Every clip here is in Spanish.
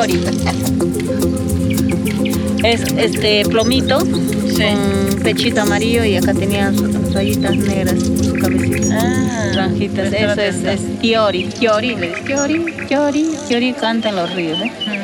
Chori. Es este plomito sí. con pechito amarillo y acá tenía rayitas negras en su cabecita. Ah, Ranjitas. Eso es, es, tiori. Tiori, tiori, tiori, tiori, canta en los ríos. ¿eh? Mm.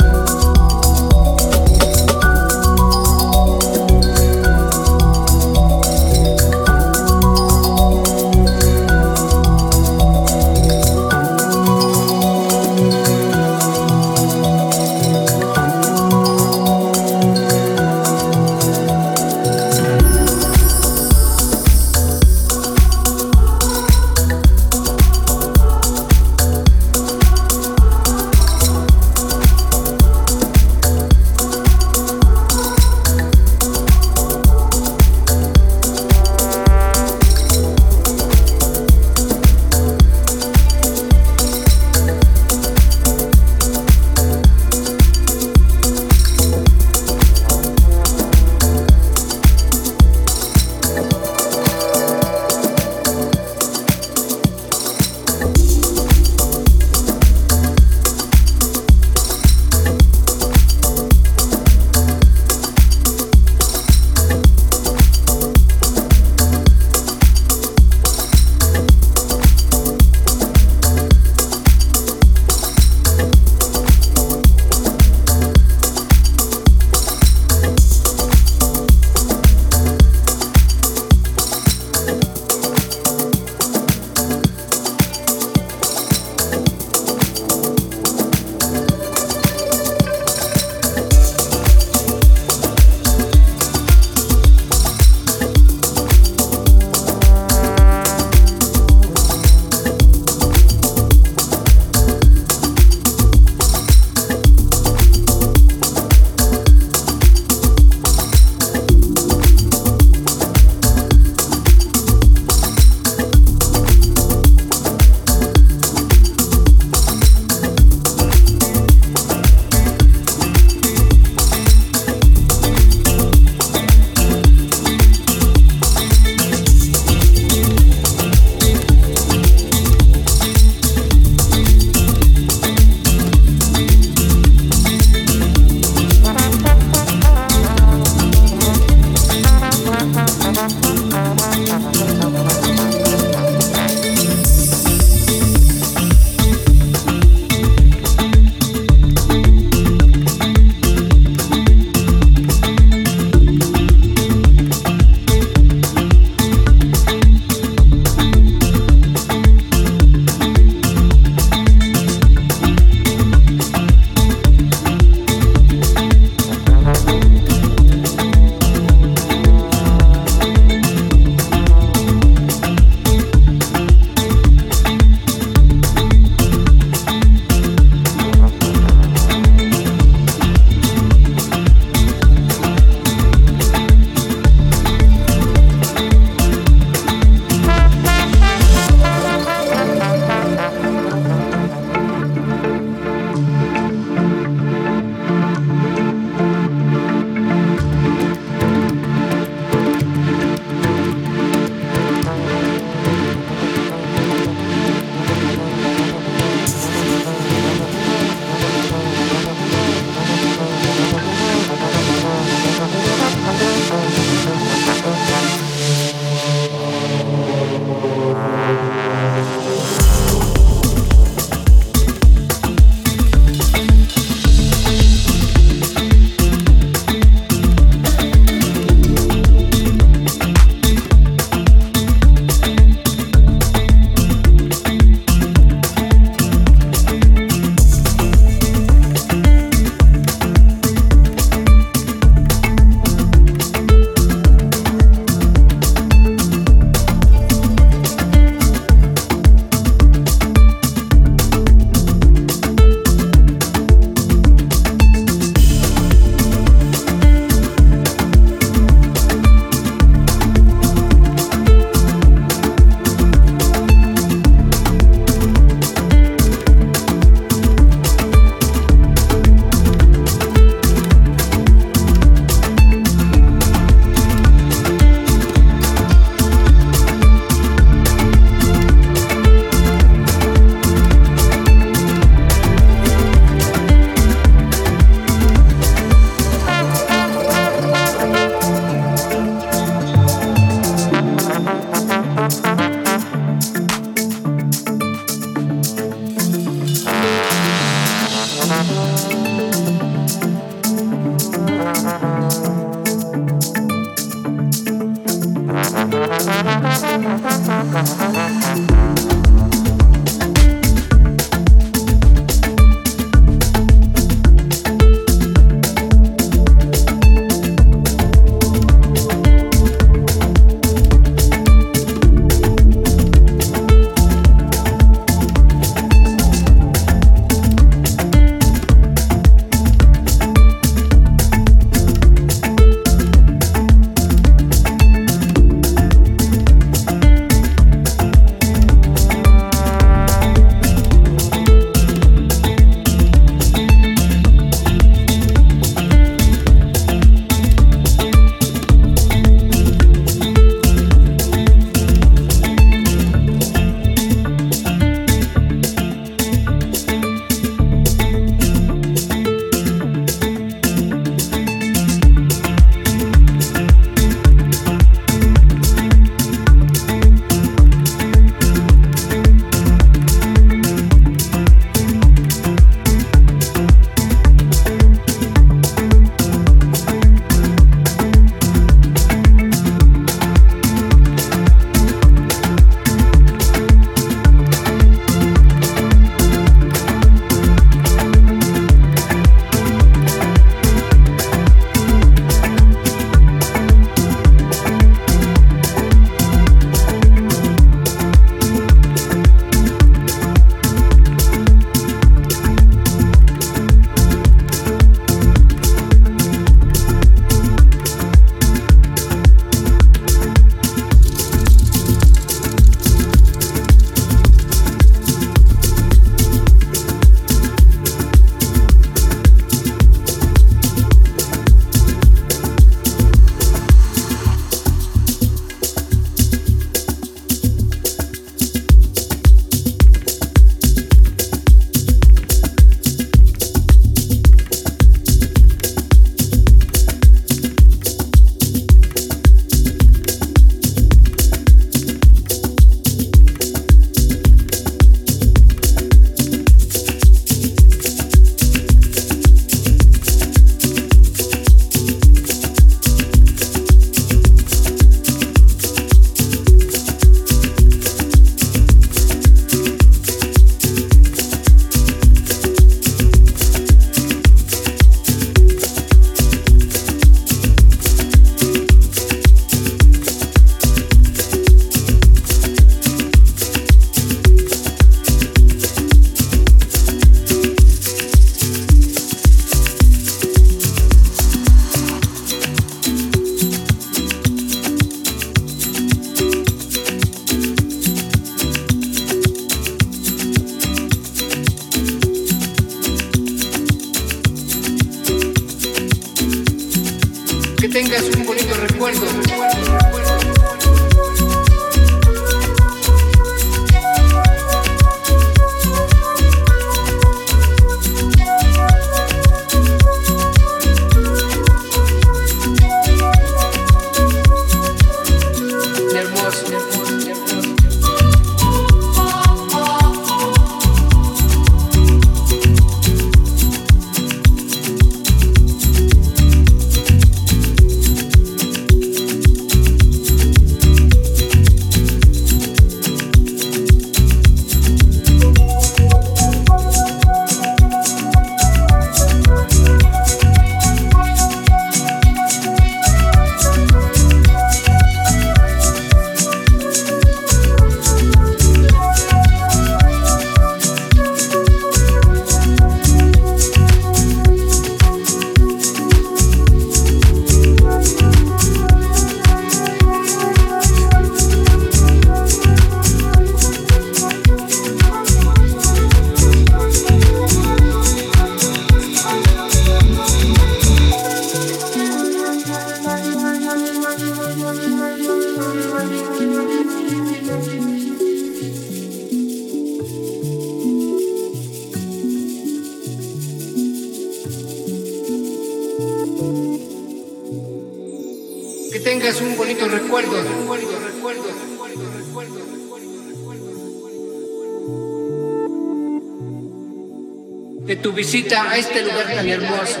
Visita a este lugar tan hermoso.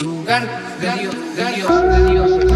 Lugar de de de Dios, de Dios, de Dios.